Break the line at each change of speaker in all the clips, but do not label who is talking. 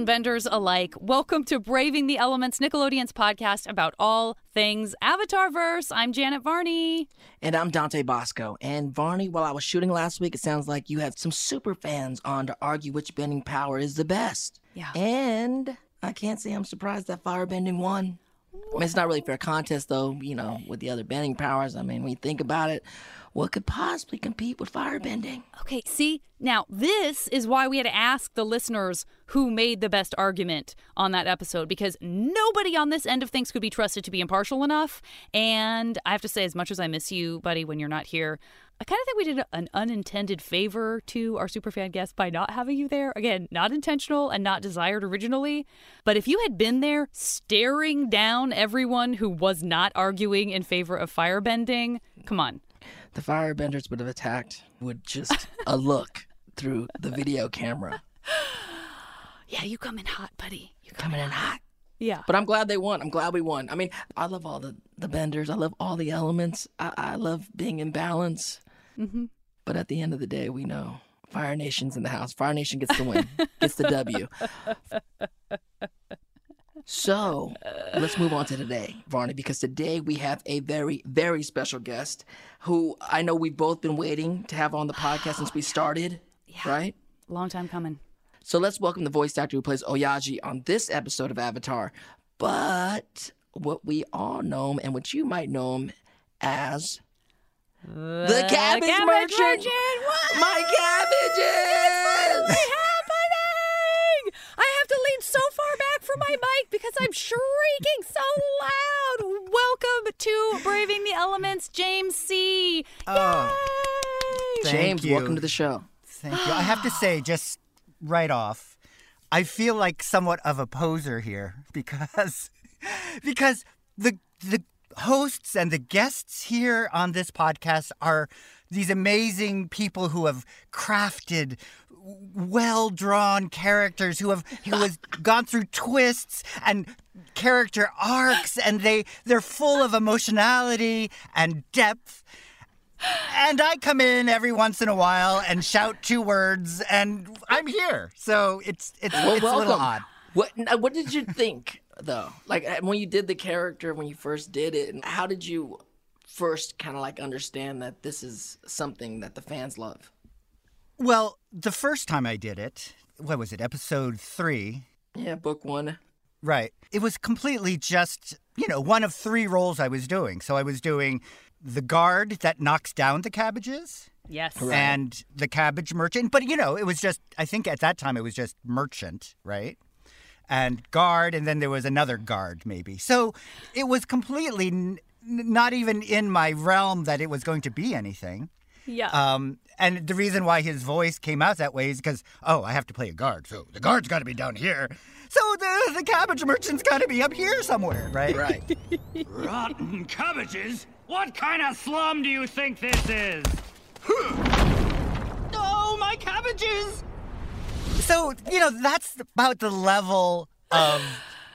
soundbenders alike. Welcome to Braving the Elements, Nickelodeon's podcast about all things Avatarverse. I'm Janet Varney.
And I'm Dante Basco. And Varney, while I was shooting last week, it sounds like you had some super fans on to argue which bending power is the best.
Yeah.
And I can't say I'm surprised that firebending won. I mean, it's not really a fair contest, though, you know, with the other bending powers. I mean, when you think about it, what could possibly compete with firebending?
Okay, see, now this is why we had to ask the listeners who made the best argument on that episode because nobody on this end of things could be trusted to be impartial enough. And I have to say, as much as I miss you, buddy, when you're not here, I kind of think we did an unintended favor to our superfan guest by not having you there. Again, not intentional and not desired originally. But if you had been there staring down everyone who was not arguing in favor of firebending, come on.
The firebenders would have attacked with just a look through the video camera.
Yeah, you come in hot, buddy. You come
Coming in hot.
Yeah.
But I'm glad they won. I'm glad we won. I mean, I love all the, the benders. I love all the elements. I, I love being in balance.
Mm-hmm.
But at the end of the day, we know Fire Nation's in the house. Fire Nation gets the win, gets the W. So let's move on to today, Varney, because today we have a very, very special guest who I know we've both been waiting to have on the podcast since we started, right?
Long time coming.
So let's welcome the voice actor who plays Oyaji on this episode of Avatar. But what we all know him and what you might know him as the, cabbage,
cabbage
merchant.
merchant.
My cabbages!
happening? I have to lean so far back from my mic because I'm shrieking so loud. Welcome to Braving the Elements, James Sie.
Oh,
Yay!
Thank
James,
you.
welcome to the show.
Thank you. I have to say, just right off, I feel like somewhat of a poser here because because the the hosts and the guests here on this podcast are these amazing people who have crafted well drawn characters who have who has gone through twists and character arcs and they they're full of emotionality and depth and I come in every once in a while and shout two words, and I'm here. So it's it's
Well,
it's a little odd.
What what did you think though? Like uh, when you did the character when you first did it, and how did you first kind of like understand that this is something that the fans love?
Well, the first time I did it, what was it, episode three?
Yeah, book one.
Right. It was completely just, you know, one of three roles I was doing. So I was doing the guard that knocks down the cabbages
Yes.
Right.
and the cabbage merchant. But, you know, it was just, I think at that time it was just merchant, right? And guard, and then there was another guard, maybe. So it was completely n- n- not even in my realm that it was going to be anything.
Yeah.
Um, and the reason why his voice came out that way is because, oh, I have to play a guard, so the guard's got to be down here. So the the cabbage merchant's got to be up here somewhere, right?
Right.
Rotten cabbages? What kind of slum do you think this is?
Oh, my cabbages! So you know that's about the level of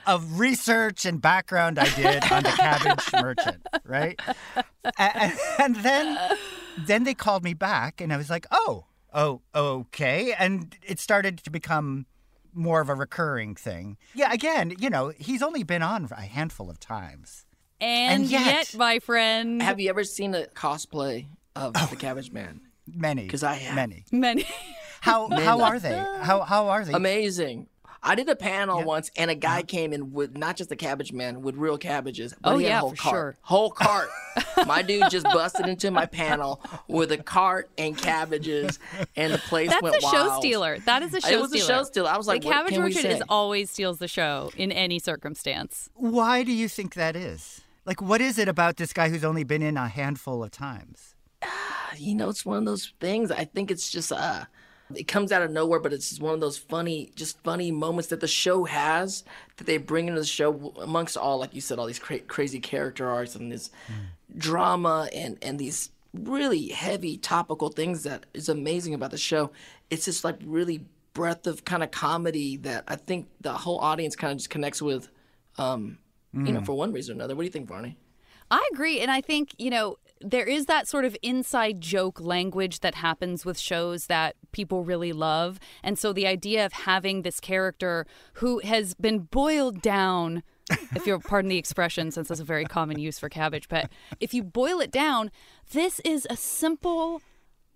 of research and background I did on the cabbage merchant, right? And, and then then they called me back, and I was like, oh, oh, okay, and it started to become more of a recurring thing. Yeah, again, you know, he's only been on a handful of times.
and,
and
yet,
yet-
my friend,
have you ever seen a cosplay of oh, the Cabbage Man?
Many.
Because I have.
many.
many.
How how are they? How how are they?
Amazing. I did a panel once, and a guy came in with not just a Cabbage Man, with real cabbages. But
Oh,
he had
yeah,
a whole
for
cart.
sure.
Whole cart. my dude just busted into my panel with a cart and cabbages, and the place
That's
went
a show stealer. That is a show
It was a
stealer.
show stealer. I was like,
the
what
cabbage
can we
merchant
say?
is always steals the show in any circumstance.
Why do you think that is? Like, what is it about this guy who's only been in a handful of times?
you know, it's one of those things. I think it's just uh it comes out of nowhere, but it's just one of those funny, just funny moments that the show has that they bring into the show amongst all, like you said, all these cra- crazy character arcs and this drama and and these really heavy topical things that is amazing about the show. It's just like really breadth of kind of comedy that I think the whole audience kind of just connects with. Um, you know, for one reason or another. What do you think, Varney?
I agree. And I think, you know, there is that sort of inside joke language that happens with shows that people really love. And so the idea of having this character who has been boiled down if you'll pardon the expression, since that's a very common use for cabbage. But if you boil it down, this is a simple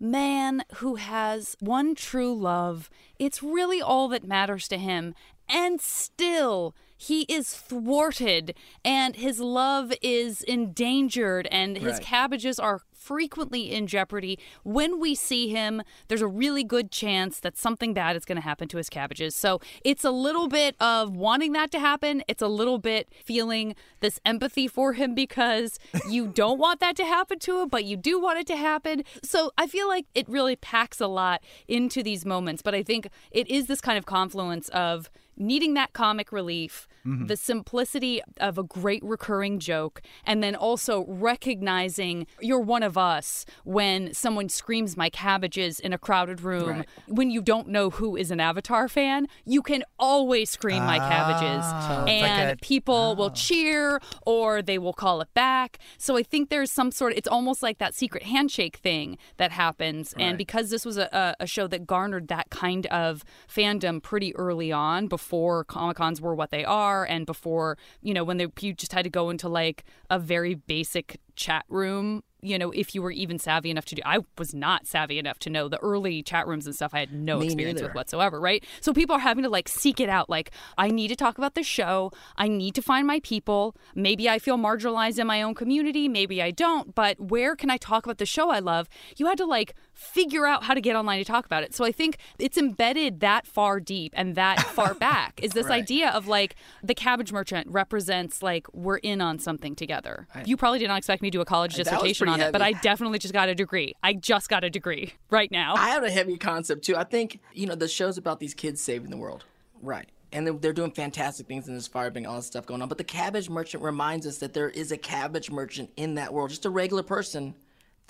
man who has one true love. It's really all that matters to him. And still, he is thwarted and his love is endangered and his
Right.
cabbages are frequently in jeopardy. When we see him, there's a really good chance that something bad is going to happen to his cabbages. So it's a little bit of wanting that to happen. It's a little bit feeling this empathy for him because you don't want that to happen to him, but you do want it to happen. So I feel like it really packs a lot into these moments. But I think it is this kind of confluence of needing that comic relief, the simplicity of a great recurring joke, and then also recognizing you're one of us when someone screams my cabbages in a crowded room.
Right.
When you don't know who is an Avatar fan, you can always scream my cabbages.
Ah, it's like
and
a-
people will cheer or they will call it back. So I think there's some sort of, it's almost like that secret handshake thing that happens. And because this was a, a, a show that garnered that kind of fandom pretty early on before Comic Cons were what they are and before, you know, when they, you just had to go into like a very basic chat room. You know, if you were even savvy enough to do, I was not savvy enough to know the early chat rooms and stuff. I had no
Me
experience with whatsoever, right? So people are having to like seek it out. Like, I need to talk about the show. I need to find my people. Maybe I feel marginalized in my own community. Maybe I don't. But where can I talk about the show I love? You had to like figure out how to get online to talk about it. So I think it's embedded that far deep and that far back is this
Right.
idea of like the cabbage merchant represents like we're in on something together. You probably did not expect me to do a college dissertation on it, but I definitely just got a degree. I just got a degree right now.
I have a heavy concept too. I think you know the show's about these kids saving the world, right? And they're, they're doing fantastic things in this fire, being all this stuff going on. But the cabbage merchant reminds us that there is a cabbage merchant in that world, just a regular person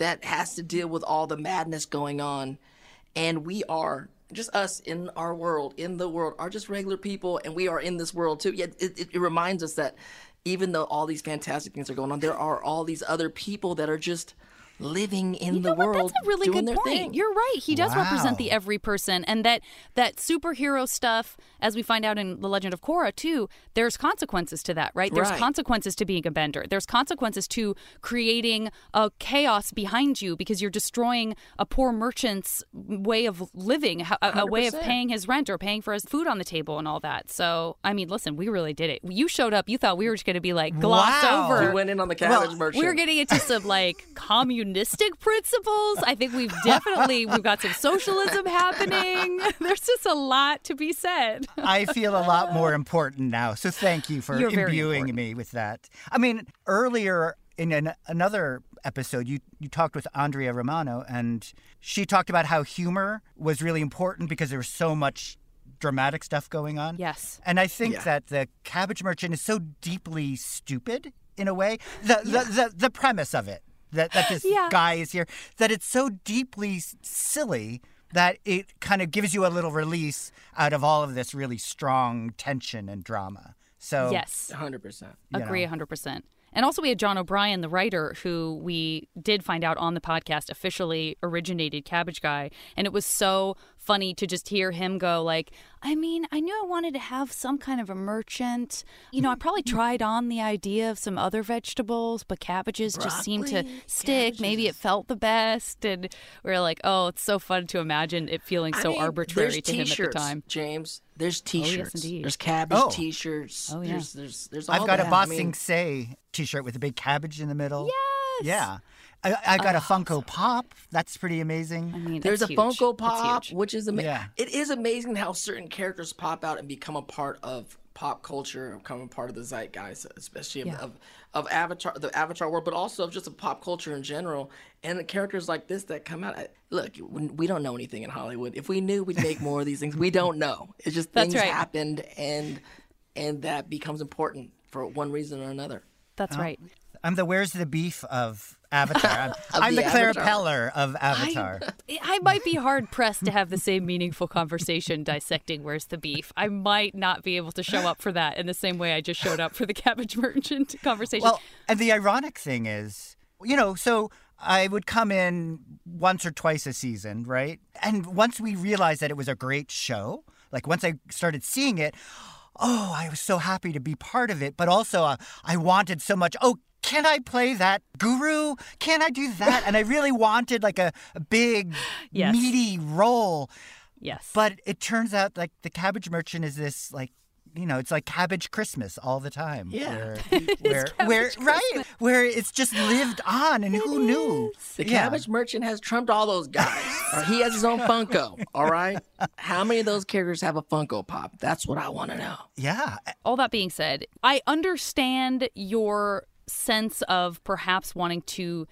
that has to deal with all the madness going on, and we are just us in our world, in the world, are just regular people, and we are in this world too. Yet it, it, reminds us that even though all these fantastic things are going on, there are all these other people that are just living in
You
the
know what?
world
That's a really
doing
good
their
point.
thing.
You're right. He does represent the every person, and that that superhero stuff, as we find out in the Legend of Korra too, there's consequences to that, right? There's
Right.
consequences to being a bender. There's consequences to creating a chaos behind you because you're destroying a poor merchant's way of living, a, a way of paying his rent or paying for his food on the table and all that. So, I mean, listen, we really did it. You showed up. You thought we were just going to be like gloss
Wow.
over.
We went in on the cabbage merchant.
We're getting into some like communistic principles. I think we've definitely we've got some socialism happening. There's just a lot to be said.
I feel a lot more important now. So thank you for
You're
imbuing me with that. I mean, earlier in an, another episode, you, you talked with Andrea Romano, and she talked about how humor was really important because there was so much dramatic stuff going on.
Yes.
And I think
Yeah.
that the cabbage merchant is so deeply stupid in a way. The the, the, the premise of it that, that this
Yeah.
guy is here that it's so deeply silly that it kind of gives you a little release out of all of this really strong tension and drama. So
Yes.
100%.
Agree
know.
100%. And also, we had John O'Bryan, the writer, who we did find out on the podcast officially originated Cabbage Guy. And it was so funny to just hear him go, like, I mean, I knew I wanted to have some kind of a merchant. You know, I probably tried on the idea of some other vegetables, but cabbages just seemed to
Broccoli,
stick. Maybe it felt the best. And we are like, oh, it's so fun to imagine it feeling so
I mean,
arbitrary to him at the time.
James, there's oh, t-shirts.
Oh, indeed.
There's cabbage
Oh.
t-shirts.
Oh, yeah.
There's there's there's all
I've got
that.
a
I
Boss
mean,
Say t-shirt with a big cabbage in the middle.
Yes.
Yeah. I, I got a oh, Funko Pop. That's pretty amazing.
I mean,
There's a
huge.
Funko Pop, which is amazing.
Yeah.
It is amazing how certain characters pop out and become a part of pop culture, become a part of the zeitgeist, especially of,
Yeah.
of, of Avatar, the Avatar world, but also of just of pop culture in general. And the characters like this that come out. I- Look, we don't know anything in Hollywood. If we knew, we'd make more of these things. We don't know. It's just things
right.
happened, and and that becomes important for one reason or another.
That's right.
I'm the Where's the Beef of Avatar. I'm, I'm
the
the
Clara
Peller of Avatar.
I might be hard pressed to have the same meaningful conversation dissecting where's the beef. I might not be able to show up for that in the same way I just showed up for the cabbage merchant conversation.
Well, and the ironic thing is, you know, so I would come in once or twice a season, right? And once we realized that it was a great show, like once I started seeing it, oh, I was so happy to be part of it. But also, uh, I wanted so much. Oh, can I play that guru? Can I do that? And I really wanted like a, a big,
Yes.
meaty role.
Yes.
But it turns out like the cabbage merchant is this like you know, it's like cabbage Christmas all the time.
Yeah.
Where, where, where right, where it's just lived on, and who knew?
The
Yeah.
cabbage merchant has trumped all those guys. he has his own Funko. All right. How many of those characters have a Funko Pop? That's what I want to know.
Yeah,
all that being said, I understand your sense of perhaps wanting to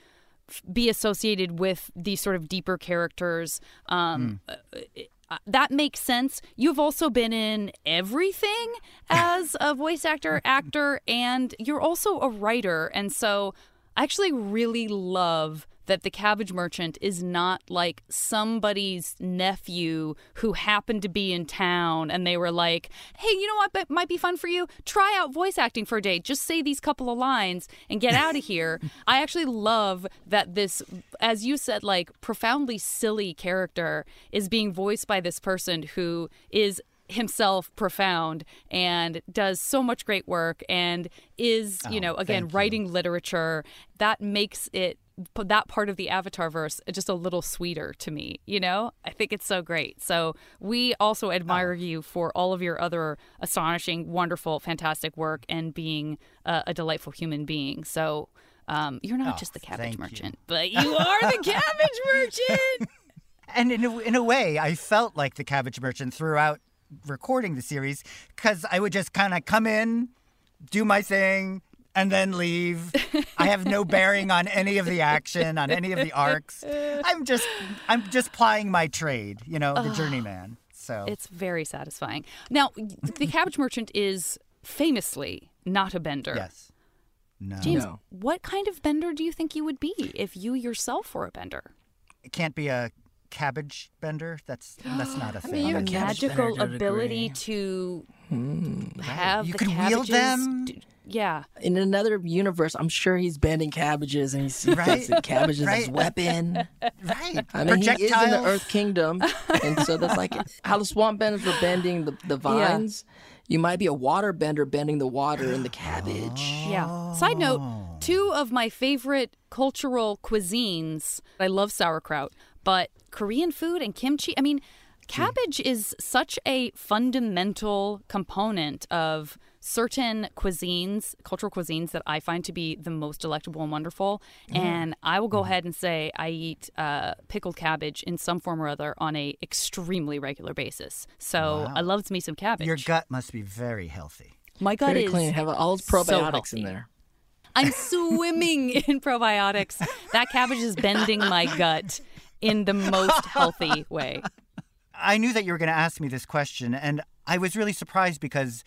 be associated with these sort of deeper characters. Um, uh, that makes sense. You've also been in everything as a voice actor, actor, and you're also a writer. And so I actually really love that the cabbage merchant is not like somebody's nephew who happened to be in town and they were like, hey, you know what might be fun for you? Try out voice acting for a day. Just say these couple of lines and get out of here. I actually love that this, as you said, like profoundly silly character is being voiced by this person who is himself profound and does so much great work and is you
Oh,
know again
thank you.
writing literature that makes it that part of the avatar verse just a little sweeter to me you know i think it's so great so we also admire
Oh.
you for all of your other astonishing wonderful fantastic work and being a, a delightful human being so um, you're not
Oh,
just the cabbage
thank you.
merchant but you are the cabbage merchant
and in a, in a way, I felt like the cabbage merchant throughout recording the series because I would just kind of come in, do my thing, and then leave. I have no bearing on any of the action, on any of the arcs. I'm just I'm just plying my trade, you know, the journeyman. So
It's very satisfying. Now, the cabbage merchant is famously not a bender.
yes, no,
James,
No.
what kind of bender do you think you would be if you yourself were a bender?
it can't be a cabbage bender. That's that's not a thing.
mean, you're
a
a
magical
bender to a
ability
degree.
to have
You
the
could wield them?
d- yeah.
In another universe, I'm sure he's bending cabbages and he's
Right.
using cabbages as
Right.
weapon.
right.
I mean, he is in the Earth Kingdom, and so that's like how the swamp benders were bending the, the vines. You might be a water bender bending the water in the cabbage.
Yeah. Side note, two of my favorite cultural cuisines. I love sauerkraut, but Korean food and kimchi, I mean, cabbage is such a fundamental component of certain cuisines, cultural cuisines that I find to be the most delectable and wonderful. And I will go ahead and say I eat uh, pickled cabbage in some form or other on a extremely regular basis. So I love me some cabbage.
Your gut must be very healthy.
My gut
Very
is
clean. Have all those
so
probiotics in there.
I'm swimming in probiotics. That cabbage is bending my gut in the most healthy way.
I knew that you were going to ask me this question, and I was really surprised because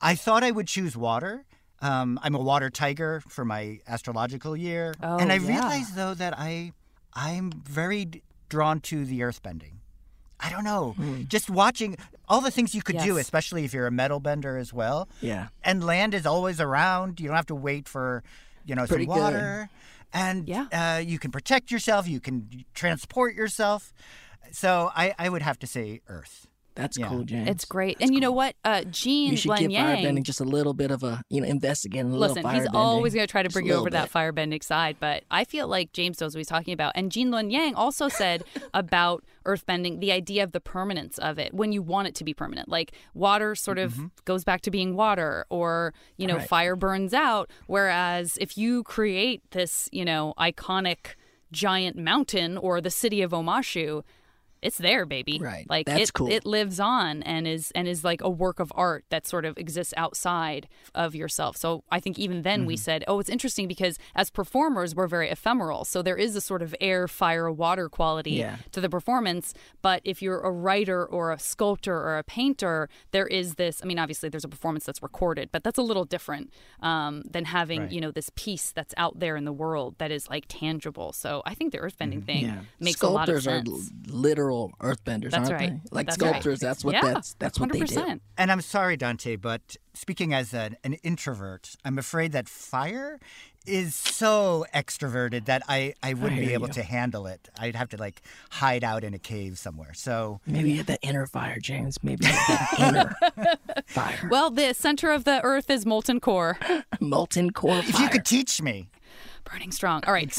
I thought I would choose water. Um, I'm a water tiger for my astrological year,
Oh,
and I
yeah.
realized though that I I'm very d- drawn to the earth bending. I don't know, just watching all the things you could do, especially if you're a metal bender as well.
Yeah.
and land is always around. You don't have to wait for, you know,
Pretty
some
good.
And
Yeah.
uh, you can protect yourself. You can transport yourself. So I, I would have to say Earth.
That's
Yeah.
cool, James.
It's great. and you know what? Uh, Gene
You should
Luen
give
Yang.
firebending just a little bit of a, you know, investigating a little
Listen, he's always going to try to bring you over to that
bit.
firebending side, but I feel like James knows what he's talking about. And Gene Luen Yang also said about earthbending the idea of the permanence of it when you want it to be permanent. Like water sort of goes back to being water, or, you know,
Right.
fire burns out. Whereas if you create this, you know, iconic giant mountain or the city of Omashu, it's there, baby.
Right.
Like
That's
it,
cool.
it lives on and is and is like a work of art that sort of exists outside of yourself. So I think even then
Mm-hmm.
we said, oh, it's interesting because as performers we're very ephemeral. So there is a sort of air, fire, water quality
Yeah.
to the performance. But if you're a writer or a sculptor or a painter, there is this. I mean, obviously there's a performance that's recorded, but that's a little different um, than having
Right.
you know this piece that's out there in the world that is like tangible. So I think the earthbending thing
Mm-hmm. Yeah.
makes a lot of
Sculptors are
sense.
literal literal earthbenders,
That's
aren't
right.
they? Like
That's right.
sculptors. That's what
yeah,
that's that's what they do.
And I'm sorry, Dante, but speaking as an, an introvert, I'm afraid that fire is so extroverted that I, I wouldn't be able
you.
to handle it. I'd have to like hide out in a cave somewhere. So
Maybe you had inner fire, James. Maybe you had inner fire.
Well, the center of the earth is molten core,
Molten core fire.
if you could teach me.
Burning strong. All right.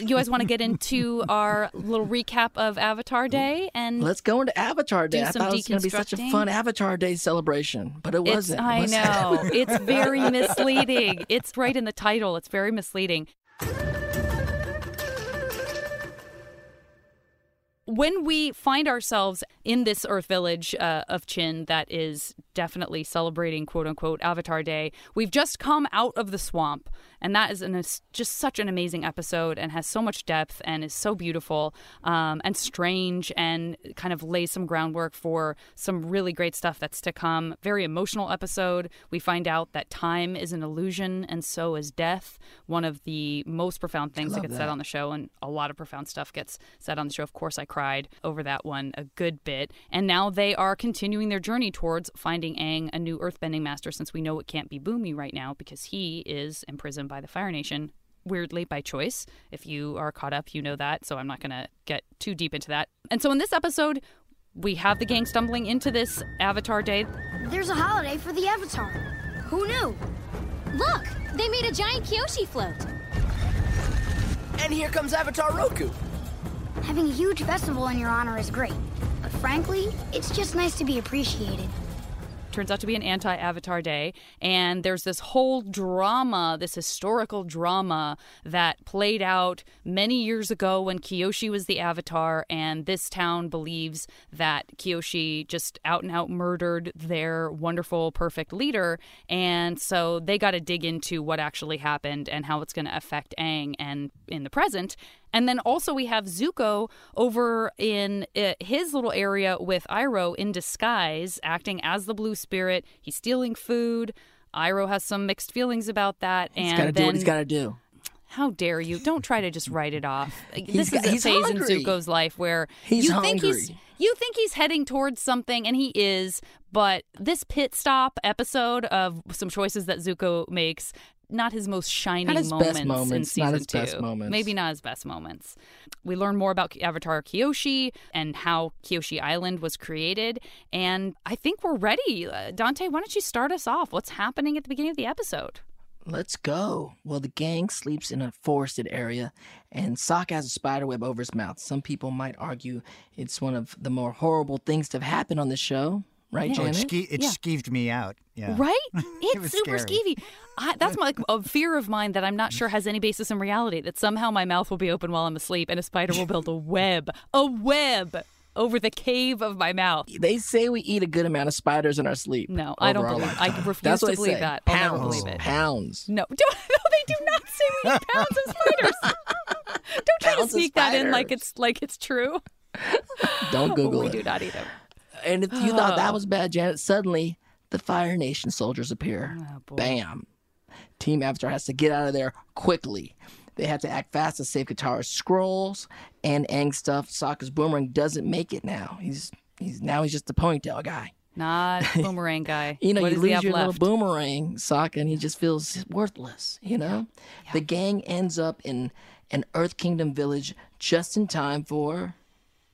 You guys want to get into our little recap of Avatar Day? And
Let's go into Avatar Day. I thought it was going to be such a fun Avatar Day celebration, but it
it's,
wasn't.
I
was it?
know. it's very misleading. It's right in the title. It's very misleading. when we find ourselves in this Earth Village uh, of Chin that is definitely celebrating quote unquote Avatar Day, we've just come out of the swamp. And that is an, just such an amazing episode and has so much depth and is so beautiful um, and strange and kind of lays some groundwork for some really great stuff that's to come. Very emotional episode. We find out that time is an illusion and so is death. One of the most profound things that gets said on the show, and a lot of profound stuff gets said on the show. Of course, I cried over that one a good bit. And now they are continuing their journey towards finding Aang a new earthbending master since we know it can't be Bumi right now because he is imprisoned by the Fire Nation. Weirdly, by choice. If you are caught up, you know that. So I'm not going to get too deep into that. And so in this episode, we have the gang stumbling into this Avatar Day.
There's a holiday for the Avatar. Who knew?
Look, they made a giant Kyoshi float.
And here comes Avatar Roku.
Having a huge festival in your honor is great. But frankly, it's just nice to be appreciated.
Turns out to be an anti Avatar Day. And there's this whole drama, this historical drama that played out many years ago when Kyoshi was the Avatar. And this town believes that Kyoshi just out and out murdered their wonderful, perfect leader. And so they got to dig into what actually happened and how it's going to affect Aang and in the present. And then also we have Zuko over in uh, his little area with Iroh in disguise, acting as the Blue Spirit. He's stealing food. Iroh has some mixed feelings about that,
He's
and
got to do
then
what he's got to do.
how dare you? Don't try to just write it off. this
got-
is a phase
hungry.
in Zuko's life where
He's
you think he's
hungry.
you think he's heading towards something, and he is. But this pit stop episode of some choices that Zuko makes. Not his most shining
his
moments,
best
in season
not his
two.
best moments.
Maybe not his best moments. We learn more about Avatar Kyoshi and how Kyoshi Island was created, and I think we're ready. Uh, Dante, why don't you start us off? What's happening at the beginning of the episode?
Let's go. Well, the gang sleeps in a forested area, and Sokka has a spider web over his mouth. Some people might argue it's one of the more horrible things to have happened on the show, right,
Oh, it, ske- it
Yeah.
skeeved me out. Yeah.
Right? It's
was
super
scary.
skeevy. I, that's my, like a fear of mine that I'm not sure has any basis in reality. That somehow my mouth will be open while I'm asleep and a spider will build a web, a web over the cave of my mouth.
They say we eat a good amount of spiders in our sleep.
No, I don't believe. I refuse
That's what
to believe
say.
that. I'll
Pounds,
never believe it.
Pounds.
No, don't, no, they do not say we eat pounds of spiders. don't try
Pounds
to sneak that in like it's like it's true.
Don't Google
we
it.
do not eat them.
And if you thought that was bad, Janet, suddenly the Fire Nation soldiers appear.
Oh,
Bam. Team Avatar has to get out of there quickly. They have to act fast to save Katara's scrolls and Aang stuff. Sokka's boomerang doesn't make it now. He's he's now he's just a ponytail guy.
Not boomerang guy.
You know,
what
you lose your
left?
little boomerang, Sokka, and he just feels worthless, you know? The gang ends up in an Earth Kingdom village just in time for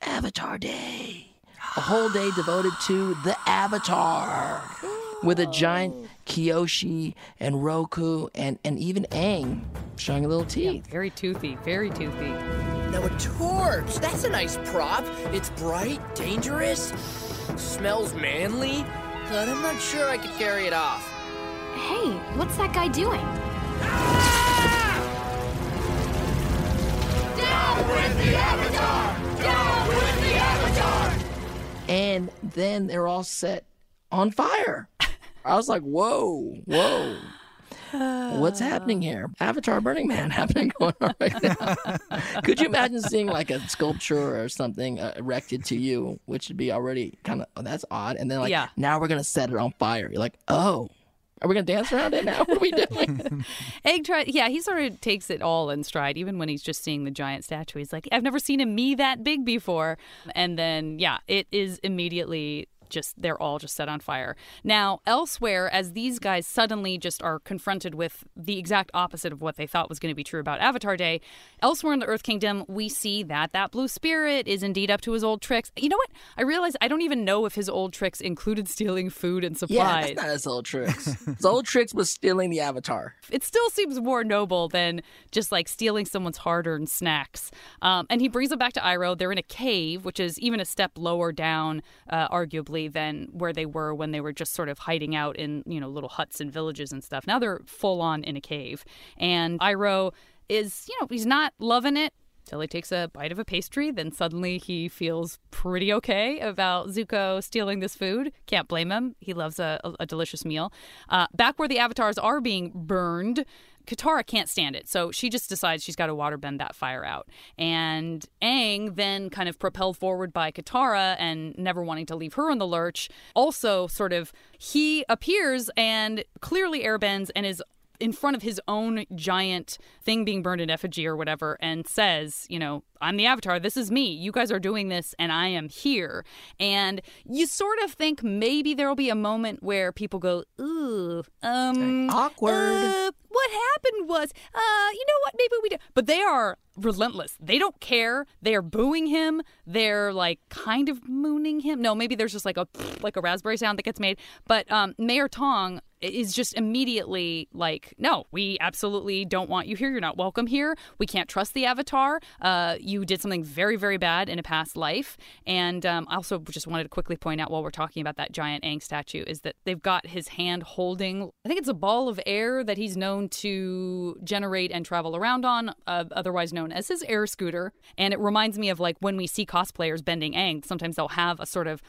Avatar Day. A whole day devoted to the Avatar. With a giant Kyoshi and Roku and, and even Aang showing a little teeth.
Very toothy. Very toothy.
Now a torch. That's a nice prop. It's bright, dangerous, smells manly, but I'm not sure I could carry it off.
Hey, what's that guy doing? Ah!
And then they're all set on fire. I was like, whoa, whoa. What's happening here? Avatar Burning Man happening going on right now. Could you imagine seeing like a sculpture or something uh, erected to you, which would be already kind of, oh, that's odd. And then like,
Yeah.
now we're going to set it on fire. You're like, oh, Are we gonna dance around it now? What are we doing?
Egg try yeah, he sort of takes it all in stride, even when he's just seeing the giant statue. He's like, I've never seen a me that big before. And then yeah, it is immediately just they're all just set on fire. Now, elsewhere, as these guys suddenly just are confronted with the exact opposite of what they thought was going to be true about Avatar Day, elsewhere in the Earth Kingdom, we see that that blue spirit is indeed up to his old tricks. You know what? I realize I don't even know if his old tricks included stealing food and supplies.
yeah,
supplies.
that's not his old tricks. his old tricks was stealing the avatar.
it still seems more noble than just like stealing someone's hard-earned snacks. Um, and he brings them back to Iroh. They're in a cave, which is even a step lower down, uh, arguably, than where they were when they were just sort of hiding out in you know little huts and villages and stuff. Now they're full on in a cave, and Iroh is you know he's not loving it. Till he takes a bite of a pastry, then suddenly he feels pretty okay about Zuko stealing this food. Can't blame him. He loves a, a, delicious meal. Uh, back where the avatars are being burned, Katara can't stand it, so she just decides she's got to waterbend that fire out. And Aang, then kind of propelled forward by Katara and never wanting to leave her in the lurch, also sort of he appears and clearly airbends and is in front of his own giant thing being burned in effigy or whatever and says, you know, I'm the avatar. This is me. You guys are doing this and I am here. And you sort of think maybe there will be a moment where people go, ooh, um,
Awkward.
uh, what happened was, uh, you know what? Maybe we do. But they are relentless. They don't care. They are booing him. They're like kind of mooning him. No, maybe there's just like a like a raspberry sound that gets made. But um, Mayor Tong is just immediately like, no, we absolutely don't want you here. You're not welcome here. We can't trust the Avatar. Uh, you did something very, very bad in a past life. And um, I also just wanted to quickly point out while we're talking about that giant Aang statue is that they've got his hand holding, I think it's a ball of air that he's known to generate and travel around on, uh, otherwise known as his air scooter. And it reminds me of like when we see cosplayers bending Aang, sometimes they'll have a sort of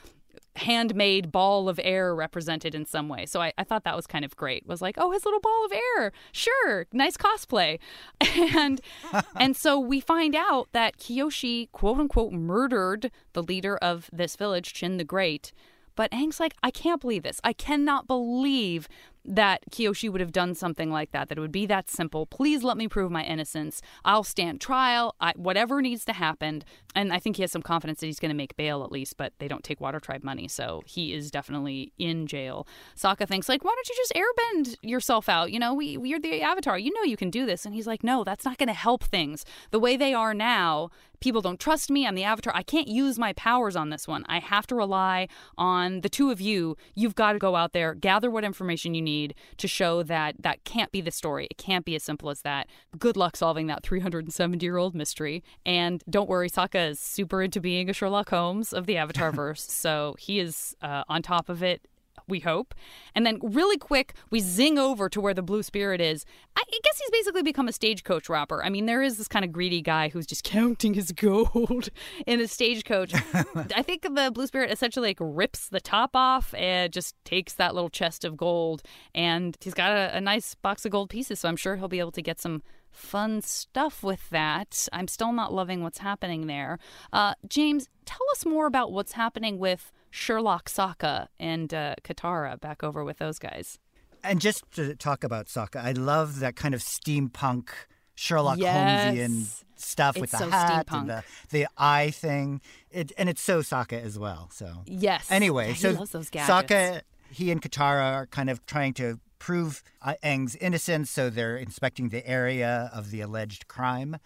handmade ball of air represented in some way. So I, I thought that was kind of great. Was like, oh, his little ball of air. Sure, nice cosplay. And and so we find out that Kyoshi quote unquote murdered the leader of this village, Chin the Great. But Aang's like, I can't believe this. I cannot believe that Kyoshi would have done something like that, that it would be that simple. Please let me prove my innocence. I'll stand trial, I, whatever needs to happen. And I think he has some confidence that he's going to make bail at least, but they don't take Water Tribe money, so he is definitely in jail. Sokka thinks, like, why don't you just airbend yourself out? You know, we, you're the Avatar. You know you can do this. And he's like, no, that's not going to help things. The way they are now, people don't trust me. I'm the Avatar. I can't use my powers on this one. I have to rely on the two of you. You've got to go out there, gather what information you need to show that that can't be the story. It can't be as simple as that. Good luck solving that 370 year old mystery. And don't worry, Sokka is super into being a Sherlock Holmes of the Avatar verse. so he is uh, on top of it we hope. And then, really quick, we zing over to where the Blue Spirit is. I guess he's basically become a stagecoach robber. I mean, there is this kind of greedy guy who's just counting his gold in a stagecoach. I think the Blue Spirit essentially like rips the top off and just takes that little chest of gold. And he's got a, a nice box of gold pieces, so I'm sure he'll be able to get some fun stuff with that. I'm still not loving what's happening there. Uh, James, tell us more about what's happening with Sherlock Sokka and uh, Katara back over with those guys.
And just to talk about Sokka, I love that kind of steampunk Sherlock
Yes.
Holmesian stuff with the
so
hat
steampunk.
and the, the eye thing. It, and it's so Sokka as well. So
Yes.
Anyway,
Yeah, he
so
loves those gadgets.
Sokka, he and Katara are kind of trying to prove uh, Aang's innocence, so they're inspecting the area of the alleged crime.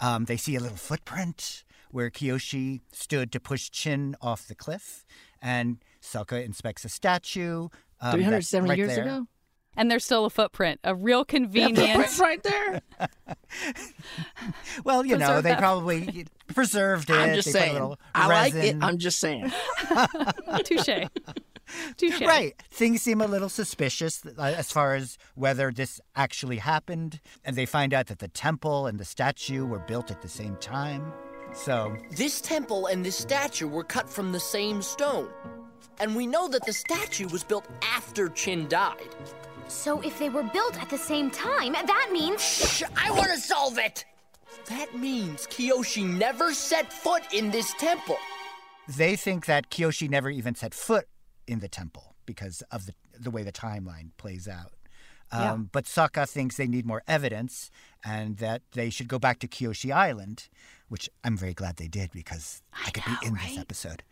Um, they see a little footprint where Kyoshi stood to push Chin off the cliff, and Sokka inspects a statue. Um,
370
right
years
there.
ago?
And there's still a footprint, a real convenience.
right there.
Well, you know, they
that.
probably preserved it.
I'm just
they
saying.
little
I like it. I'm just saying.
Touche. Touche.
Right. Things seem a little suspicious uh, as far as whether this actually happened. And they find out that the temple and the statue were built at the same time. So,
This temple and this statue were cut from the same stone. And we know that the statue was built after Chin died.
So if they were built at the same time, that means.
Shh, I want to solve it! That means Kyoshi never set foot in this temple.
they think that Kyoshi never even set foot in the temple. because of the the way the timeline plays out.
Yeah.
Um, But Sokka thinks they need more evidence and that they should go back to Kyoshi Island, which I'm very glad they did because I, could be in this episode.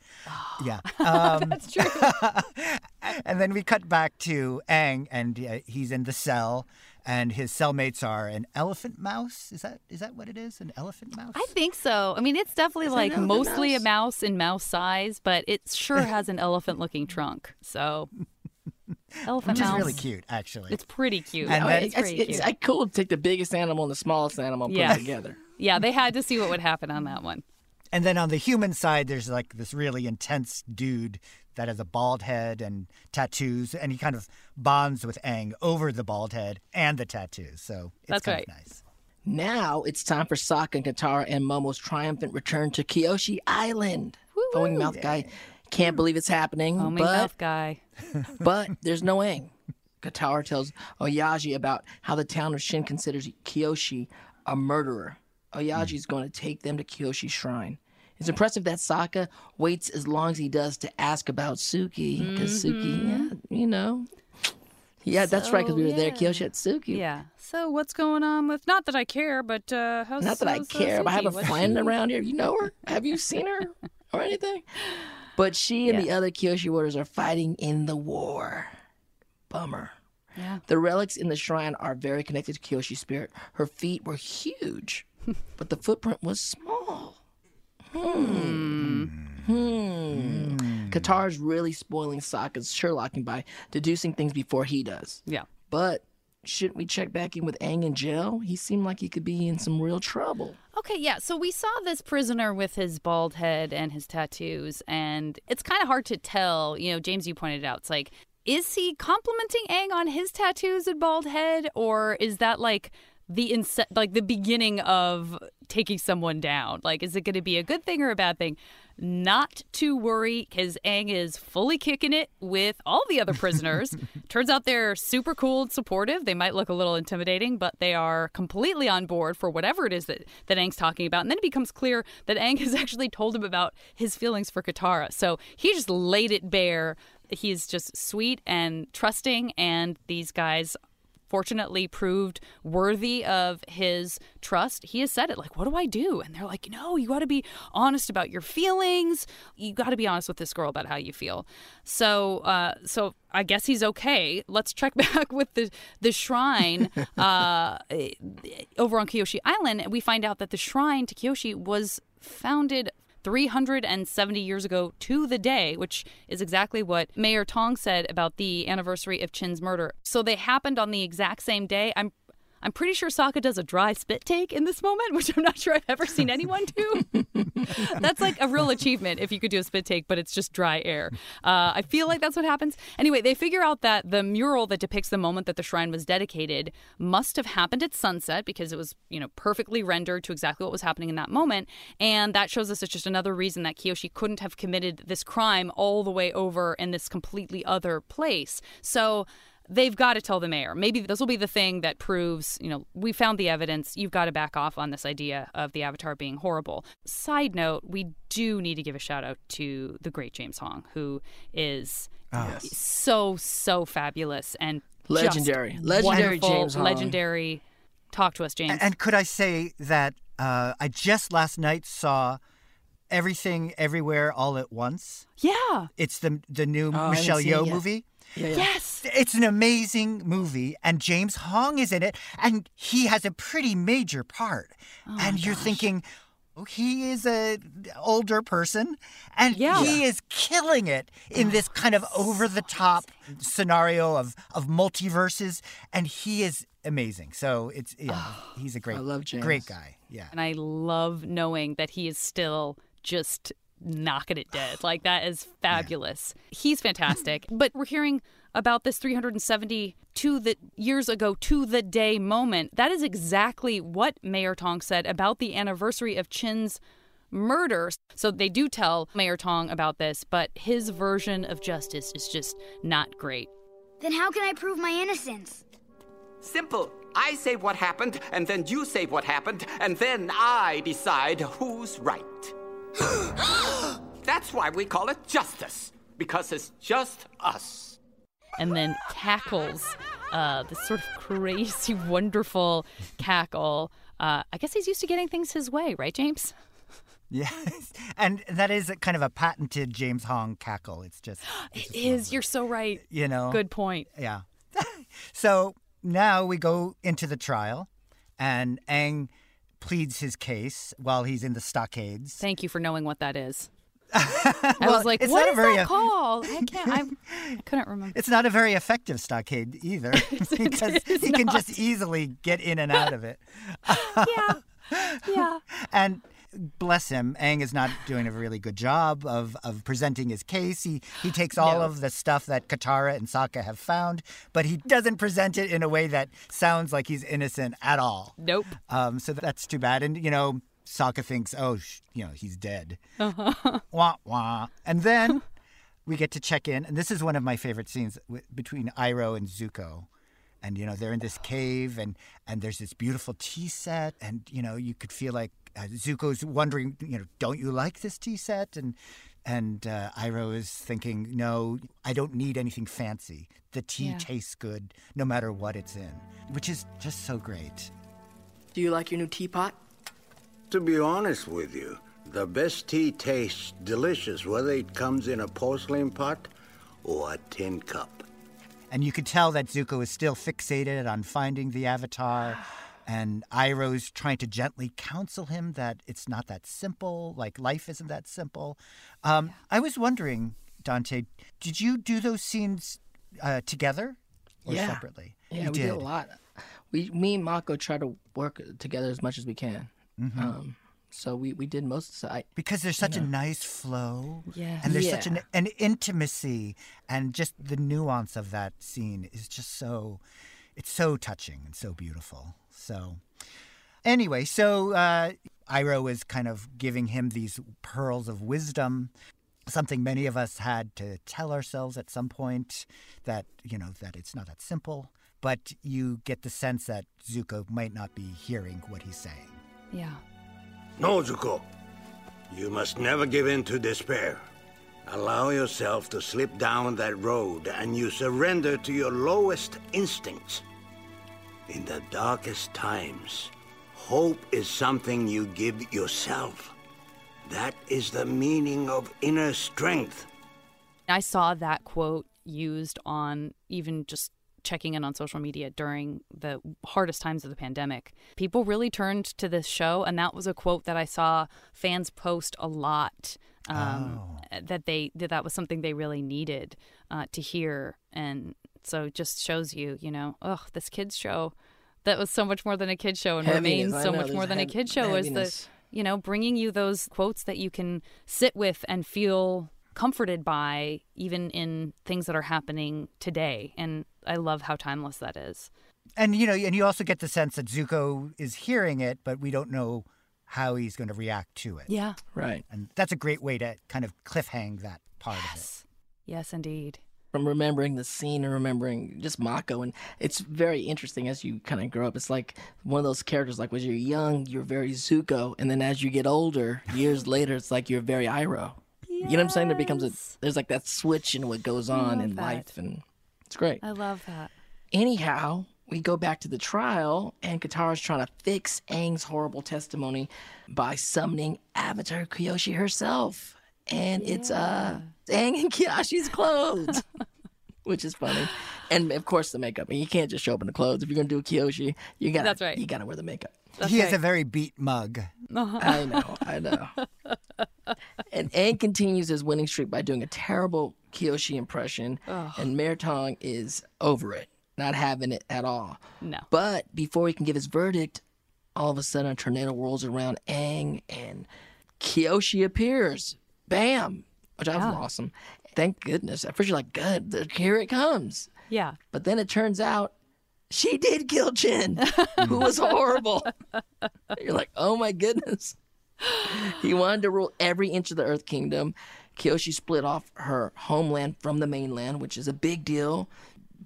Yeah. Um,
That's true.
and then we cut back to Aang, and uh, he's in the cell, and his cellmates are an elephant mouse. Is that is that what it is? An elephant mouse?
I think so. I mean, it's definitely like
elephant
mostly a
mouse?
mouse in mouse size, but it sure has an elephant looking trunk. So, elephant
Which is really cute, actually.
It's pretty cute.
And
Oh,
it's
it's,
pretty
it's,
cute.
it's cool to take the biggest animal and the smallest animal and put them together.
yeah, they had to see what would happen on that one.
And then on the human side, there's like this really intense dude that has a bald head and tattoos, and he kind of bonds with Aang over the bald head and the tattoos. So it's
That's
kind
right.
of nice.
Now it's time for Sokka and Katara and Momo's triumphant return to Kyoshi Island. Foaming mouth guy can't believe it's happening,
Foaming
but
mouth guy.
but there's no Aang. Katara tells Oyaji about how the town of Chin considers Kyoshi a murderer. Oyaji is going to take them to Kyoshi's shrine. It's impressive that Sokka waits as long as he does to ask about Suki, because Suki, yeah, you know. Yeah, that's right, because we were there,
Mm-hmm. Yeah.
Kyoshi at Suki.
Yeah. So what's going on with? Not that I care, but uh, how's
Not that I
uh,
care, but I have a friend around here. You know her? Have you seen her or anything? But she and the other Kyoshi warriors are fighting in the war. Bummer.
Yeah.
The relics in the shrine are very connected to Kyoshi's spirit. Her feet were huge, but the footprint was small. Hmm. Hmm. Katara's really spoiling Sokka's Sherlocking by deducing things before he does.
Yeah.
But shouldn't we check back in with Aang in jail? He seemed like he could be in some real trouble.
Okay, yeah. So we saw this prisoner with his bald head and his tattoos, and it's kind of hard to tell. You know, James, you pointed out, it's like, is he complimenting Aang on his tattoos and bald head, or is that like the inse- like the beginning of taking someone down? Like, is it going to be a good thing or a bad thing? Not to worry, because Aang is fully kicking it with all the other prisoners. Turns out they're super cool and supportive. They might look a little intimidating, but they are completely on board for whatever it is that, that Aang's talking about. And then it becomes clear that Aang has actually told him about his feelings for Katara. So he just laid it bare. He's just sweet and trusting, and these guys fortunately proved worthy of his trust. He has said it like, What do I do? And they're like, No, you got to be honest about your feelings. You got to be honest with this girl about how you feel. So, uh, so I guess he's okay. Let's check back with the the shrine uh, over on Kyoshi Island, and we find out that the shrine to Kyoshi was founded 370 years ago to the day, which is exactly what Mayor Tong said about the anniversary of Chin's murder. So they happened on the exact same day. I'm I'm pretty sure Sokka does a dry spit take in this moment, which I'm not sure I've ever seen anyone do. that's like a real achievement if you could do a spit take, but it's just dry air. Uh, I feel like that's what happens. Anyway, they figure out that the mural that depicts the moment that the shrine was dedicated must have happened at sunset because it was, you know, perfectly rendered to exactly what was happening in that moment. And that shows us it's just another reason that Kyoshi couldn't have committed this crime all the way over in this completely other place. So they've got to tell the mayor. Maybe this will be the thing that proves, you know, we found the evidence. You've got to back off on this idea of the Avatar being horrible. Side note, we do need to give a shout out to the great James Hong, who is so, so fabulous and just
Legendary. Legendary
wonderful,
James Hong.
Legendary. Talk to us, James.
And could I say that uh, I just last night saw Everything Everywhere All at Once?
yeah.
It's the the new
I haven't
Michelle
seen
Yeoh movie.
Yeah, yeah.
Yes.
It's an amazing movie, and James Hong is in it, and he has a pretty major part.
Oh
and you're thinking, oh, he is a older person, and
Yeah.
he is killing it in this oh, kind of over the top scenario of of multiverses, and he is amazing. So it's yeah, oh, he's a great,
I love James.
great guy. Yeah.
And I love knowing that he is still just knocking it dead. Like that is fabulous. He's fantastic. but we're hearing about this 370 to the years ago to the day moment. That is exactly what Mayor Tong said about the anniversary of Chin's murder. So they do tell Mayor Tong about this, but his version of justice is just not great.
Then how can I prove my innocence?
Simple. I say what happened, and then you say what happened, and then I decide who's right. That's why we call it justice, because it's just us.
and then cackles uh, this sort of crazy, wonderful cackle. Uh, I guess he's used to getting things his way, right, James?
Yes, and that is a kind of a patented James Hong cackle. It's just it's
It
just
is. You're so right.
you know.
Good point.
Yeah. so now we go into the trial, and Aang pleads his case while he's in the stockades.
Thank you for knowing what that is. I
Well,
was like,
it's
what
not a
is
very-
that called? I can't. I, I couldn't remember.
It's not a very effective stockade either, because he can just easily get in and out of it.
yeah. Yeah.
And bless him, Aang is not doing a really good job of, of presenting his case. He he takes all
No.
of the stuff that Katara and Sokka have found, but he doesn't present it in a way that sounds like he's innocent at all.
Nope.
Um, so that's too bad. And you know, Sokka thinks, oh, sh- you know, he's dead. Wah wah. And then we get to check in, and this is one of my favorite scenes w- between Iroh and Zuko. And you know they're in this cave, and and there's this beautiful tea set, and you know you could feel like uh, Zuko's wondering, you know, don't you like this tea set? And and uh, Iroh is thinking, no, I don't need anything fancy. The tea
Yeah.
tastes good, no matter what it's in, which is just so great.
Do you like your new teapot?
To be honest with you, the best tea tastes delicious whether it comes in a porcelain pot or a tin cup.
And you could tell that Zuko is still fixated on finding the Avatar. And Iroh's trying to gently counsel him that it's not that simple, like life isn't that simple. Um, I was wondering, Dante, did you do those scenes uh, together or
Yeah.
separately?
Yeah,
you
we did. a lot. We, me and Mako try to work together as much as we can.
Mm-hmm.
Um, so we, we did most of the. I,
Because there's such a nice flow.
Yes.
And there's such an, an intimacy. And just the nuance of that scene is just so, it's so touching and so beautiful. So, anyway, so uh, Iroh is kind of giving him these pearls of wisdom. Something many of us had to tell ourselves at some point that, you know, that it's not that simple. But you get the sense that Zuko might not be hearing what he's saying.
Yeah.
No, Zuko. You must never give in to despair. Allow yourself to slip down that road and you surrender to your lowest instincts. In the darkest times, hope is something you give yourself. That is the meaning of inner strength.
I saw that quote used on even just checking in on social media during the hardest times of the pandemic. People really turned to this show, and that was a quote that I saw fans post a lot. Um, That they that that was something they really needed uh, to hear, and so it just shows you, you know, oh, this kids show that was so much more than a kids show, and
Heaviness,
remains so much more than a
heav-
kids show is the you know, bringing you those quotes that you can sit with and feel comforted by, even in things that are happening today. And I love how timeless that is.
And you know, and you also get the sense that Zuko is hearing it, but we don't know how he's going to react to it.
Yeah.
right.
And that's a great way to kind of cliffhang that part of it.
Yes. Yes, indeed.
From remembering the scene and remembering just Mako. And it's very interesting as you kind of grow up. It's like one of those characters, like when you're young, you're very Zuko. And then as you get older, years later, it's like you're very Iroh. You know what I'm saying? There becomes a, there's like that switch in what goes on in
that.
life. And it's great.
I love that.
Anyhow, we go back to the trial, and Katara's trying to fix Aang's horrible testimony by summoning Avatar Kyoshi herself. And it's uh Aang and Kyoshi's clothes. Which is funny. And of course the makeup. And you can't just show up in the clothes. If you're gonna do a Kyoshi, you gotta
That's right.
you gotta wear the makeup.
That's
he
right.
has a very beat mug. Uh-huh.
I know, I know. and Aang continues his winning streak by doing a terrible Kyoshi impression, and Mayor Tong is over it, not having it at all.
No.
But before he can give his verdict, all of a sudden a tornado rolls around Aang, and Kyoshi appears. Bam! Which I was awesome. Thank goodness. At first you're like, good, here it comes.
Yeah.
But then it turns out she did kill Chin, who was horrible. You're like, oh my goodness. He wanted to rule every inch of the Earth Kingdom. Kyoshi split off her homeland from the mainland, which is a big deal,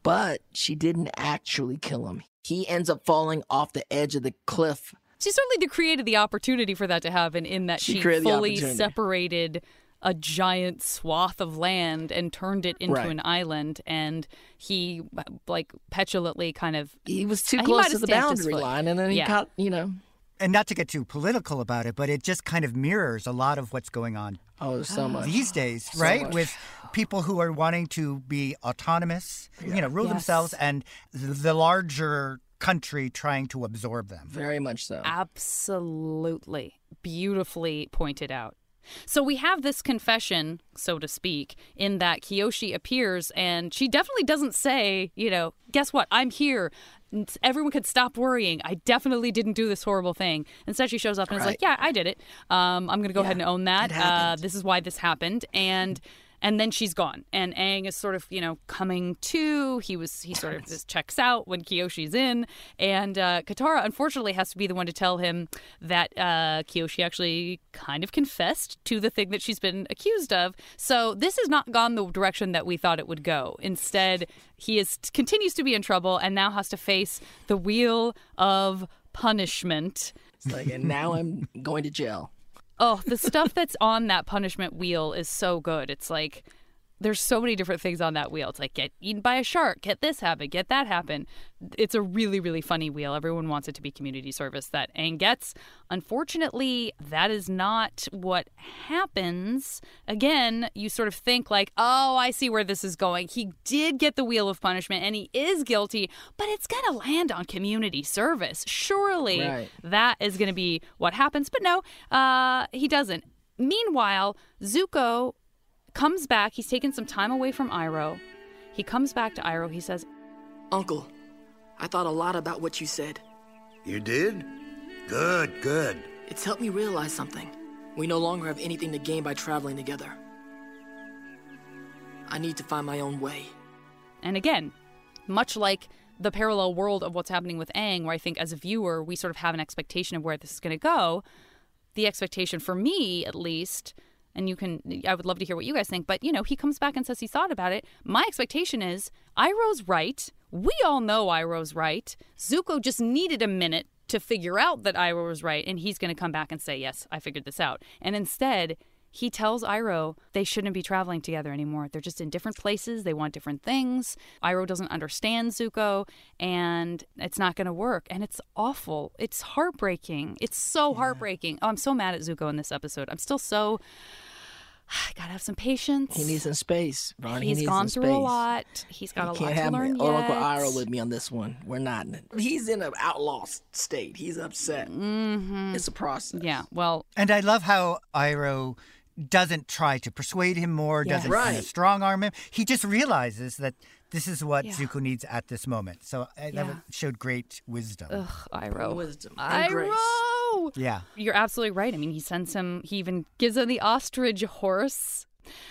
but she didn't actually kill him. He ends up falling off the edge of the cliff.
She certainly created the opportunity for that to happen in that
She
she, fully separated a giant swath of land and turned it into
Right.
an island and he like petulantly kind of
He was too
he
close to the boundary line, and then he
Yeah.
caught, you know.
And not to get too political about it, but it just kind of mirrors a lot of what's going on
Oh, so ah. much.
these days,
So
right?
much.
With people who are wanting to be autonomous, you know, rule
Yes.
themselves, and the larger country trying to absorb them.
Very much so.
Absolutely. Beautifully pointed out. So we have this confession, so to speak, in that Kyoshi appears and she definitely doesn't say, you know, guess what? I'm here. Everyone could stop worrying. I definitely didn't do this horrible thing. Instead, she shows up and is like, "Yeah, I did it. Um, I'm going to go ahead and own that. Uh, this is why this happened." And and then she's gone. And Aang is sort of, you know, coming to. He was he sort of just checks out when Kyoshi's in, and uh, Katara unfortunately has to be the one to tell him that uh, Kyoshi actually kind of confessed to the thing that she's been accused of. So this has not gone the direction that we thought it would go. Instead, he is continues to be in trouble and now has to face the wheel of punishment.
It's like, and now I'm going to jail.
Oh, the stuff that's on that punishment wheel is so good. It's like there's so many different things on that wheel. It's like get eaten by a shark, get this happen, get that happen. It's a really, really funny wheel. Everyone wants it to be community service that Aang gets. Unfortunately, that is not what happens. Again, you sort of think like, oh, I see where this is going. He did get the wheel of punishment and he is guilty, but it's gonna land on community service. Surely
Right.
that is going to be what happens. But no, uh, he doesn't. Meanwhile, Zuko comes back. He's taken some time away from Iroh. He comes back to Iroh. He says,
Uncle, I thought a lot about what you said.
You did? Good, good.
It's helped me realize something. We no longer have anything to gain by traveling together. I need to find my own way.
and again, much like the parallel world of what's happening with Aang, where I think as a viewer, we sort of have an expectation of where this is going to go. The expectation for me, at least, and you can, I would love to hear what you guys think, but you know, he comes back and says he thought about it. My expectation is Iroh's right. We all know Iroh's right. Zuko just needed a minute to figure out that Iroh was right, and he's going to come back and say, Yes, I figured this out. And instead, he tells Iroh they shouldn't be traveling together anymore. They're just in different places. They want different things. Iroh doesn't understand Zuko, and it's not going to work. And it's awful. It's heartbreaking. It's so heartbreaking. Oh, I'm so mad at Zuko in this episode. I'm still so. I gotta have some patience.
He needs some space, Ron. he
He's
needs
gone
some
through a lot. He's got
He
a
can't
lot to
have
learn
me or Uncle
yet.
Iroh with me on this one. We're not. He's in an outlaw state. He's upset. Mm-hmm. It's a process.
Yeah. Well,
And I love how Iroh doesn't try to persuade him more,
Yes.
doesn't kind of
Right.
strong arm him. He just realizes that this is what
Yeah.
Zuko needs at this moment. So uh,
Yeah.
that showed great wisdom.
ugh, Iroh.
Wisdom and grace.
Iroh.
Yeah.
You're absolutely right. I mean, he sends him, he even gives him the ostrich horse.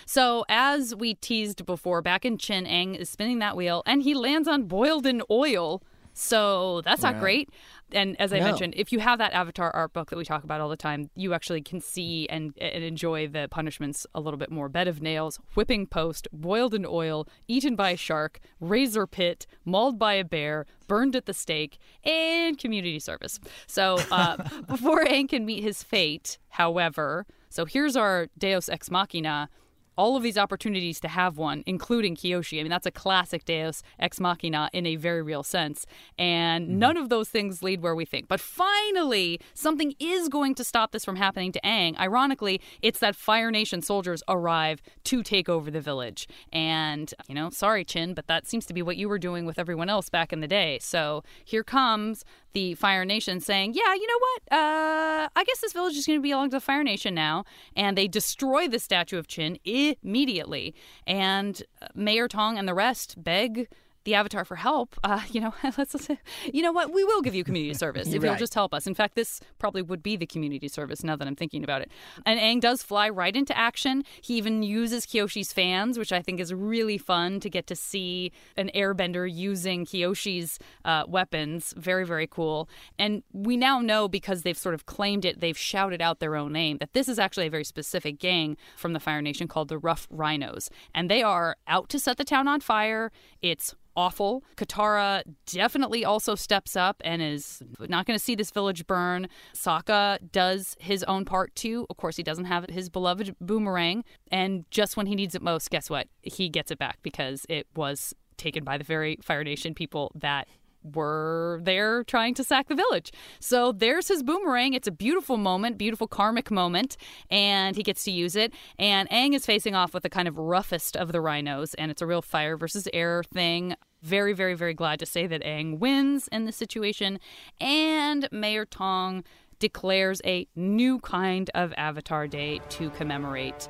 So, as we teased before, back in Chin, Aang is spinning that wheel and he lands on boiled in oil. So, that's not
Right.
great. And as I
No.
mentioned, if you have that Avatar art book that we talk about all the time, you actually can see and, and enjoy the punishments a little bit more. Bed of nails, whipping post, boiled in oil, eaten by a shark, razor pit, mauled by a bear, burned at the stake, and community service. So uh, before Aang can meet his fate, however, so here's our Deus Ex Machina. All of these opportunities to have one, including Kyoshi. I mean, that's a classic Deus Ex Machina in a very real sense. And none of those things lead where we think. But finally, something is going to stop this from happening to Aang. Ironically, it's that Fire Nation soldiers arrive to take over the village. And, you know, sorry, Chin, but that seems to be what you were doing with everyone else back in the day. So here comes the Fire Nation saying, yeah, you know what? Uh, I guess this village is going to belong to the Fire Nation now. And they destroy the statue of Chin immediately. And uh, Mayor Tong and the rest beg the Avatar for help. Uh, you know, let's, let's, you know what? We will give you community service if you'll just help us. In fact, this probably would be the community service now that I'm thinking about it. And Aang does fly right into action. He even uses Kyoshi's fans, which I think is really fun to get to see an airbender using Kyoshi's uh, weapons. Very, very cool. And we now know because they've sort of claimed it, they've shouted out their own name, that this is actually a very specific gang from the Fire Nation called the Rough Rhinos. And they are out to set the town on fire. It's awful. Katara definitely also steps up and is not going to see this village burn. Sokka does his own part too. Of course, he doesn't have his beloved boomerang. And just when he needs it most, guess what? He gets it back because it was taken by the very Fire Nation people that were there trying to sack the village. So there's his boomerang. It's a beautiful moment, beautiful karmic moment, and he gets to use it. And Aang is facing off with the kind of roughest of the rhinos, and it's a real fire versus air thing. Very, very, very glad to say that Aang wins in this situation. And Mayor Tong declares a new kind of Avatar Day to commemorate.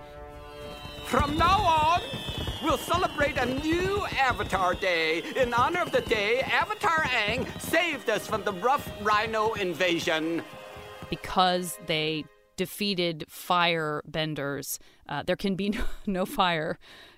From now on, we'll celebrate a new Avatar Day in honor of the day Avatar Aang saved us from the rough rhino invasion.
Because they defeated fire benders, uh, there can be no, no fire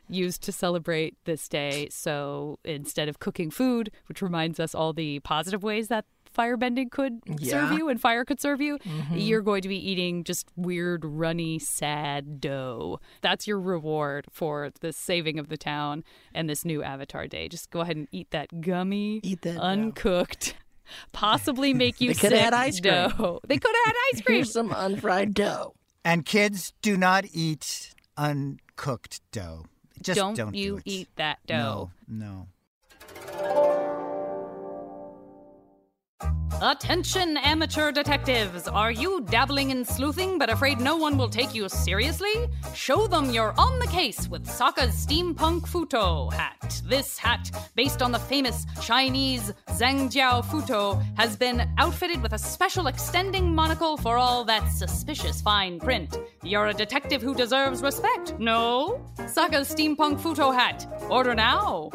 used to celebrate this day. So instead of cooking food, which reminds us all the positive ways that firebending could serve you and fire could serve you, mm-hmm. you're going to be eating just weird, runny, sad dough. That's your reward for the saving of the town and this new Avatar Day. Just go ahead and eat that gummy,
Eat that dough.
uncooked, possibly make you
They coulda
sick
had ice cream.
dough. They could have had ice cream.
Here's some unfried dough.
And kids do not eat uncooked dough. Just
don't,
don't,
you
do
eat that dough.
No, no.
Attention, amateur detectives! Are you dabbling in sleuthing but afraid no one will take you seriously? Show them you're on the case with Sokka's steampunk Futo hat. This hat, based on the famous Chinese Zhangjiao Futo, has been outfitted with a special extending monocle for all that suspicious fine print. You're a detective who deserves respect, no? Sokka's steampunk Futo hat. Order now.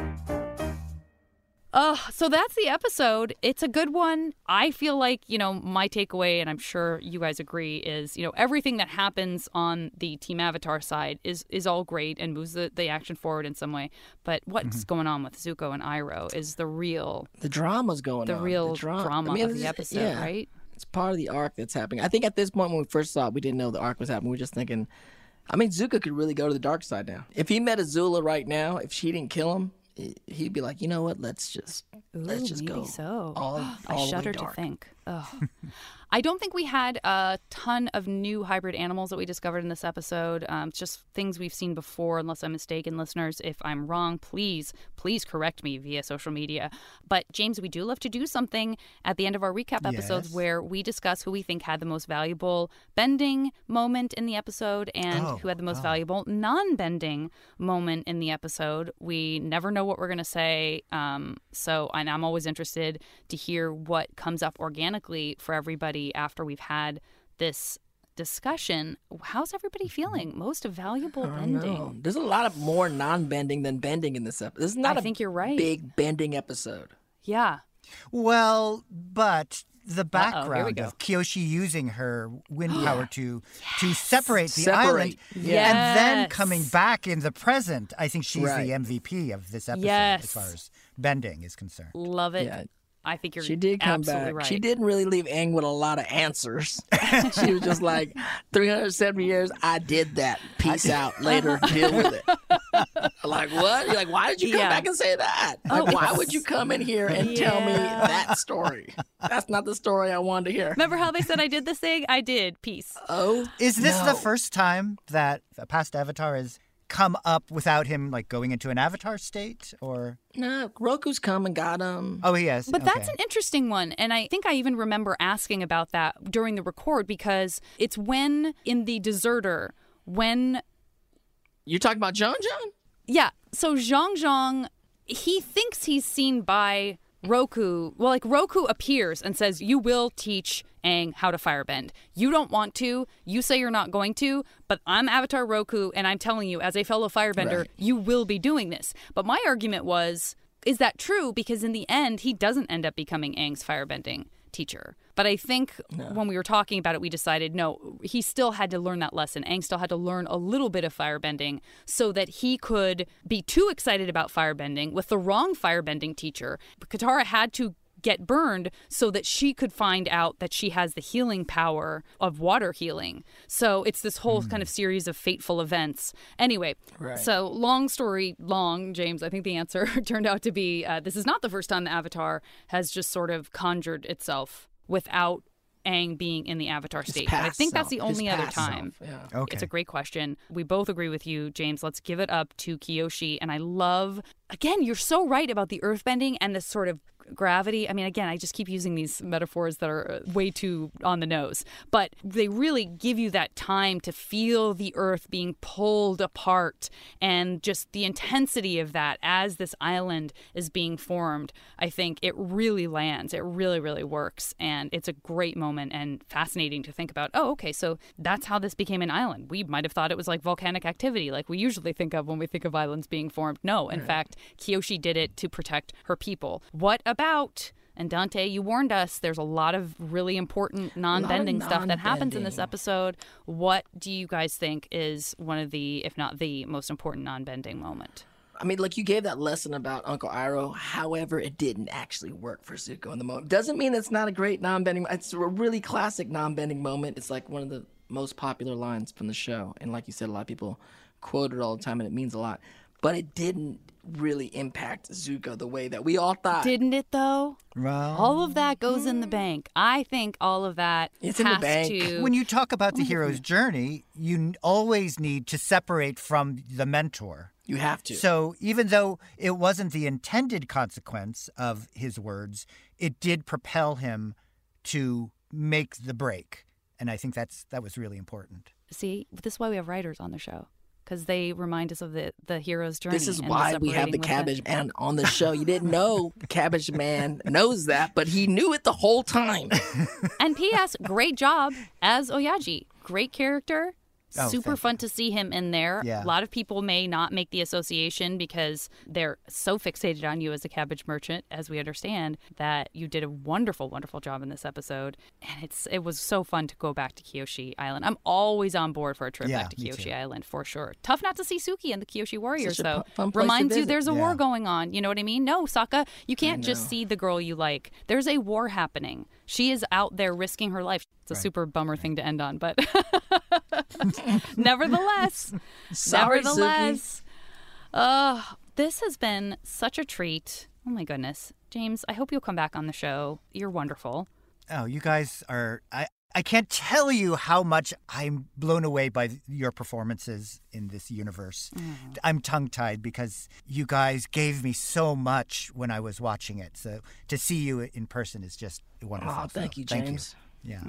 Uh, so that's the episode. It's a good one. I feel like, you know, my takeaway, and I'm sure you guys agree, is, you know, everything that happens on the Team Avatar side is is all great and moves the, the action forward in some way. But what's going on with Zuko and Iroh is the real
The drama's going on.
the
on.
real
dra-
drama
I mean,
of the episode,
yeah.
right?
It's part of the arc that's happening. I think at this point when we first saw it, we didn't know the arc was happening. We were just thinking, I mean, Zuko could really go to the dark side now. If he met Azula right now, if she didn't kill him, he'd be like, you know what? Let's just let's
Ooh,
just
maybe
go
so.
all,
I
all way
shudder to think. I don't think we had a ton of new hybrid animals that we discovered in this episode. Um, it's just things we've seen before, unless I'm mistaken, listeners. If I'm wrong, please, please correct me via social media. But James, we do love to do something at the end of our recap episodes
Yes.
where we discuss who we think had the most valuable bending moment in the episode and
Oh,
who had the most
oh.
valuable non-bending moment in the episode. We never know what we're going to say, um, so and I'm always interested to hear what comes up organically for everybody after we've had this discussion. How's everybody mm-hmm. feeling? Most valuable bending.
know. There's a lot of more non-bending than bending in this episode. This is not
I
a
think you're right.
big bending episode.
Yeah.
Well, but the
here we
background
go.
of Kyoshi using her wind power to to separate the
Separate.
island,
Yeah.
and then coming back in the present. I think she's
Right.
the MVP of this episode
Yes.
as far as bending is concerned.
Love it.
Yeah.
I think you're
She did come
absolutely
back.
right.
She didn't really leave Aang with a lot of answers. she was just like, 370 years, I did that. Peace out. Later, deal with it. like, what? You're like, why did you come
Yeah.
back and say that?
Oh,
Like, why would you come in here and tell me that story? That's not the story I wanted to hear.
Remember how they said I did this thing? I did. Peace.
Oh,
Is this
no.
the first time that a past avatar has come up without him like going into an avatar state, or
No, Roku's come and got him.
oh he has?
But that's an interesting one. And I think I even remember asking about that during the record because it's when in the deserter, when,
you're talking about Jeong Jeong?
yeah, so Jeong Jeong, he thinks he's seen by Roku. Well, like Roku appears and says, You will teach Aang how to firebend. You don't want to. You say you're not going to, but I'm Avatar Roku and I'm telling you, as a fellow firebender,
Right.
you will be doing this. But my argument was, is that true? Because in the end, he doesn't end up becoming Aang's firebending teacher. But I think when we were talking about it, we decided no, he still had to learn that lesson. Aang still had to learn a little bit of firebending so that he could be too excited about firebending with the wrong firebending teacher. Katara had to get burned so that she could find out that she has the healing power of water healing. So it's this whole kind of series of fateful events. Anyway,
Right.
so long story long, James, I think the answer turned out to be uh, this is not the first time the Avatar has just sort of conjured itself without Aang being in the Avatar state. I think that's the
self, his
only other time.
yeah.
Okay.
It's a great question. We both agree with you, James. Let's give it up to Kyoshi. And I love, again, you're so right about the earthbending and this sort of gravity. I mean, again, I just keep using these metaphors that are uh, way too on the nose, but they really give you that time to feel the earth being pulled apart and just the intensity of that as this island is being formed. I think it really lands. It really, really works. And it's a great moment and fascinating to think about. Oh, okay, so that's how this became an island. We might have thought it was like volcanic activity, like we usually think of when we think of islands being formed. No, in fact, Kyoshi did it to protect her people. What about? And Dante, you warned us there's a lot of really important non bending stuff that happens in this episode. What do you guys think is one of the, if not the most important non bending moment?
I mean, like you gave that lesson about Uncle Iroh. However, it didn't actually work for Zuko in the moment. Doesn't mean it's not a great non-bending. It's a really classic non-bending moment. It's like one of the most popular lines from the show, and like you said, a lot of people quote it all the time, and it means a lot. But it didn't really impact Zuko the way that we all thought.
Didn't it though?
Well,
All of that goes in the mm. bank. I think all of that
It's in the
has
bank.
to.
when you talk about the hero's journey, you always need to separate from the mentor.
you have to.
So even though it wasn't the intended consequence of his words, it did propel him to make the break. And I think that's that was really important.
See, this is why we have writers on the show because they remind us of the the hero's journey.
this is why we have the
with it.
Cabbage Man on the show. You didn't know Cabbage Man knows that, but he knew it the whole time.
And P.S. Great job as Oyaji. Great character.
Oh,
Super
thank
fun to see him in there.
Yeah.
A lot of people may not make the association because they're so fixated on you as a cabbage merchant, as we understand, that you did a wonderful, wonderful job in this episode. And it's it was so fun to go back to Kyoshi Island. I'm always on board for a trip
Yeah,
back to Kyoshi
too.
Island for sure. Tough not to see Suki and the Kyoshi Warriors, though.
pu- fun place to
Reminds you there's a war going on. You know what I mean? No, Sokka, you can't just see the girl you like. There's a war happening. She is out there risking her life. It's a super bummer thing to end on, but nevertheless,
Sorry, Suki.
nevertheless, uh, this has been such a treat. Oh my goodness, James, I hope you'll come back on the show. You're wonderful.
Oh, you guys are I I can't tell you how much I'm blown away by your performances in this universe. I'm tongue tied because you guys gave me so much when I was watching it. So to see you in person is just wonderful.
Oh, thank
So
you, James.
Yeah.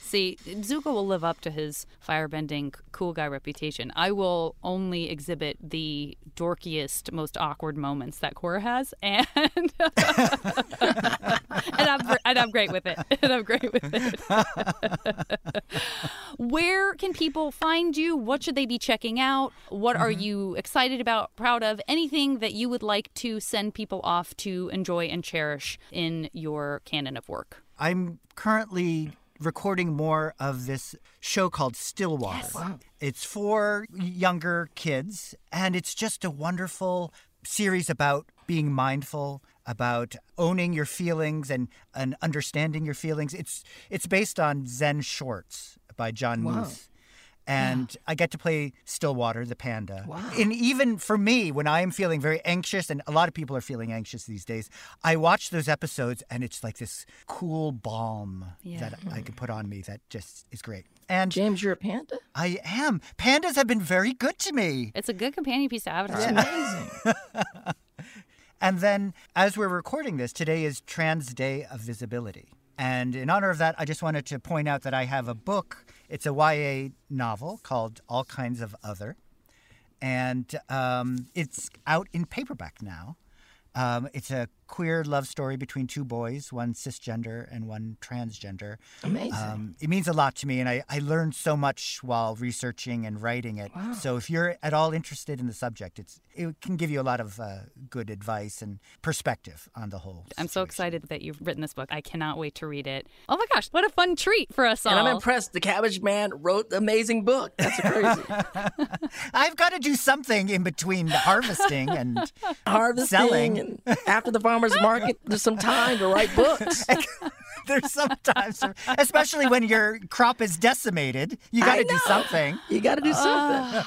See, Zuko will live up to his firebending cool guy reputation. I will only exhibit the dorkiest, most awkward moments that Korra has, and and I'm and I'm great with it. And I'm great with it. Where can people find you? What should they be checking out? What are mm-hmm. you excited about, proud of? Anything that you would like to send people off to enjoy and cherish in your canon of work?
I'm currently recording more of this show called Stillwater. It's for younger kids, and it's just a wonderful series about being mindful, about owning your feelings and, and understanding your feelings. It's it's based on Zen shorts by Jon Muth. And I get to play Stillwater, the panda. Wow. And even for me, when I am feeling very anxious, and a lot of people are feeling anxious these days, I watch those episodes and it's like this cool balm that I mm-hmm. can put on me that just is great. And
James, you're a panda?
I am. Pandas have been very good to me.
It's a good companion piece to Avatar.
It's Amazing.
And then, as we're recording this, today is Trans Day of Visibility. And in honor of that, I just wanted to point out that I have a book. It's a YA novel called All Kinds of Other. And um, it's out in paperback now. Um, it's a queer love story between two boys, one cisgender and one transgender.
Amazing.
Um, it means a lot to me, and I, I learned so much while researching and writing it. So if you're at all interested in the subject, it's it can give you a lot of uh, good advice and perspective on the whole.
I'm so excited that you've written this book. I cannot wait to read it. Oh my gosh, what a fun treat for us all.
and I'm impressed. The Cabbage Man wrote the amazing book. That's crazy.
I've got to do something in between harvesting and
Harvesting
Selling.
and after the farmer's farmer's market. There's some time to write books.
There's sometimes, especially when your crop is decimated, you got to do something.
You got to do something.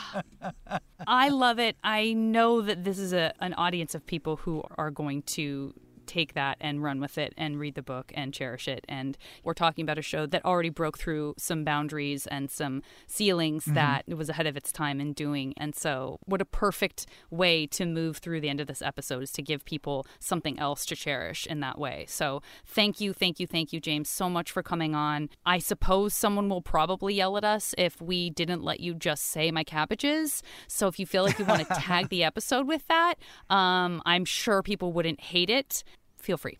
I love it. I know that this is a, an audience of people who are going to take that and run with it and read the book and cherish it. And we're talking about a show that already broke through some boundaries and some ceilings
Mm-hmm.
that it was ahead of its time in doing. And so, what a perfect way to move through the end of this episode is to give people something else to cherish in that way. So, thank you, thank you, thank you, James, so much for coming on. I suppose someone will probably yell at us if we didn't let you just say my cabbages. So, if you feel like you want to tag the episode with that, um, I'm sure people wouldn't hate it. Feel free.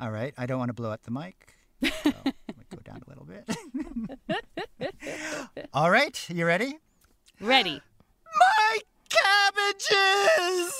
All right. I don't want to blow up the mic. So going to go down a little bit. All right. You ready?
Ready.
My cabbages!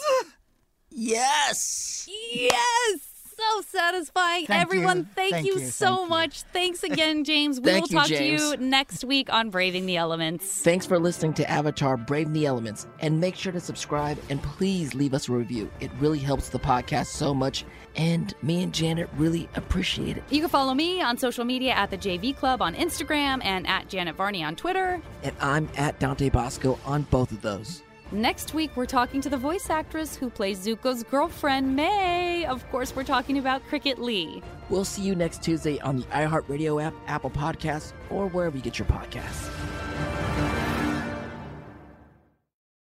Yes.
Yes. So satisfying.
Thank
Everyone,
you.
thank,
Thank
you
you.
so
Thank you.
much. Thanks again, James. We will talk to you next week on Braving the Elements.
Thanks for listening to Avatar Braving the Elements. And make sure to subscribe and please leave us a review. It really helps the podcast so much. And me and Janet really appreciate it.
You can follow me on social media at the JV Club on Instagram and at Janet Varney on Twitter.
And I'm at Dante Basco on both of those.
Next week, we're talking to the voice actress who plays Zuko's girlfriend, Mai. Of course, we're talking about Cricket Leigh.
We'll see you next Tuesday on the iHeartRadio app, Apple Podcasts, or wherever you get your podcasts.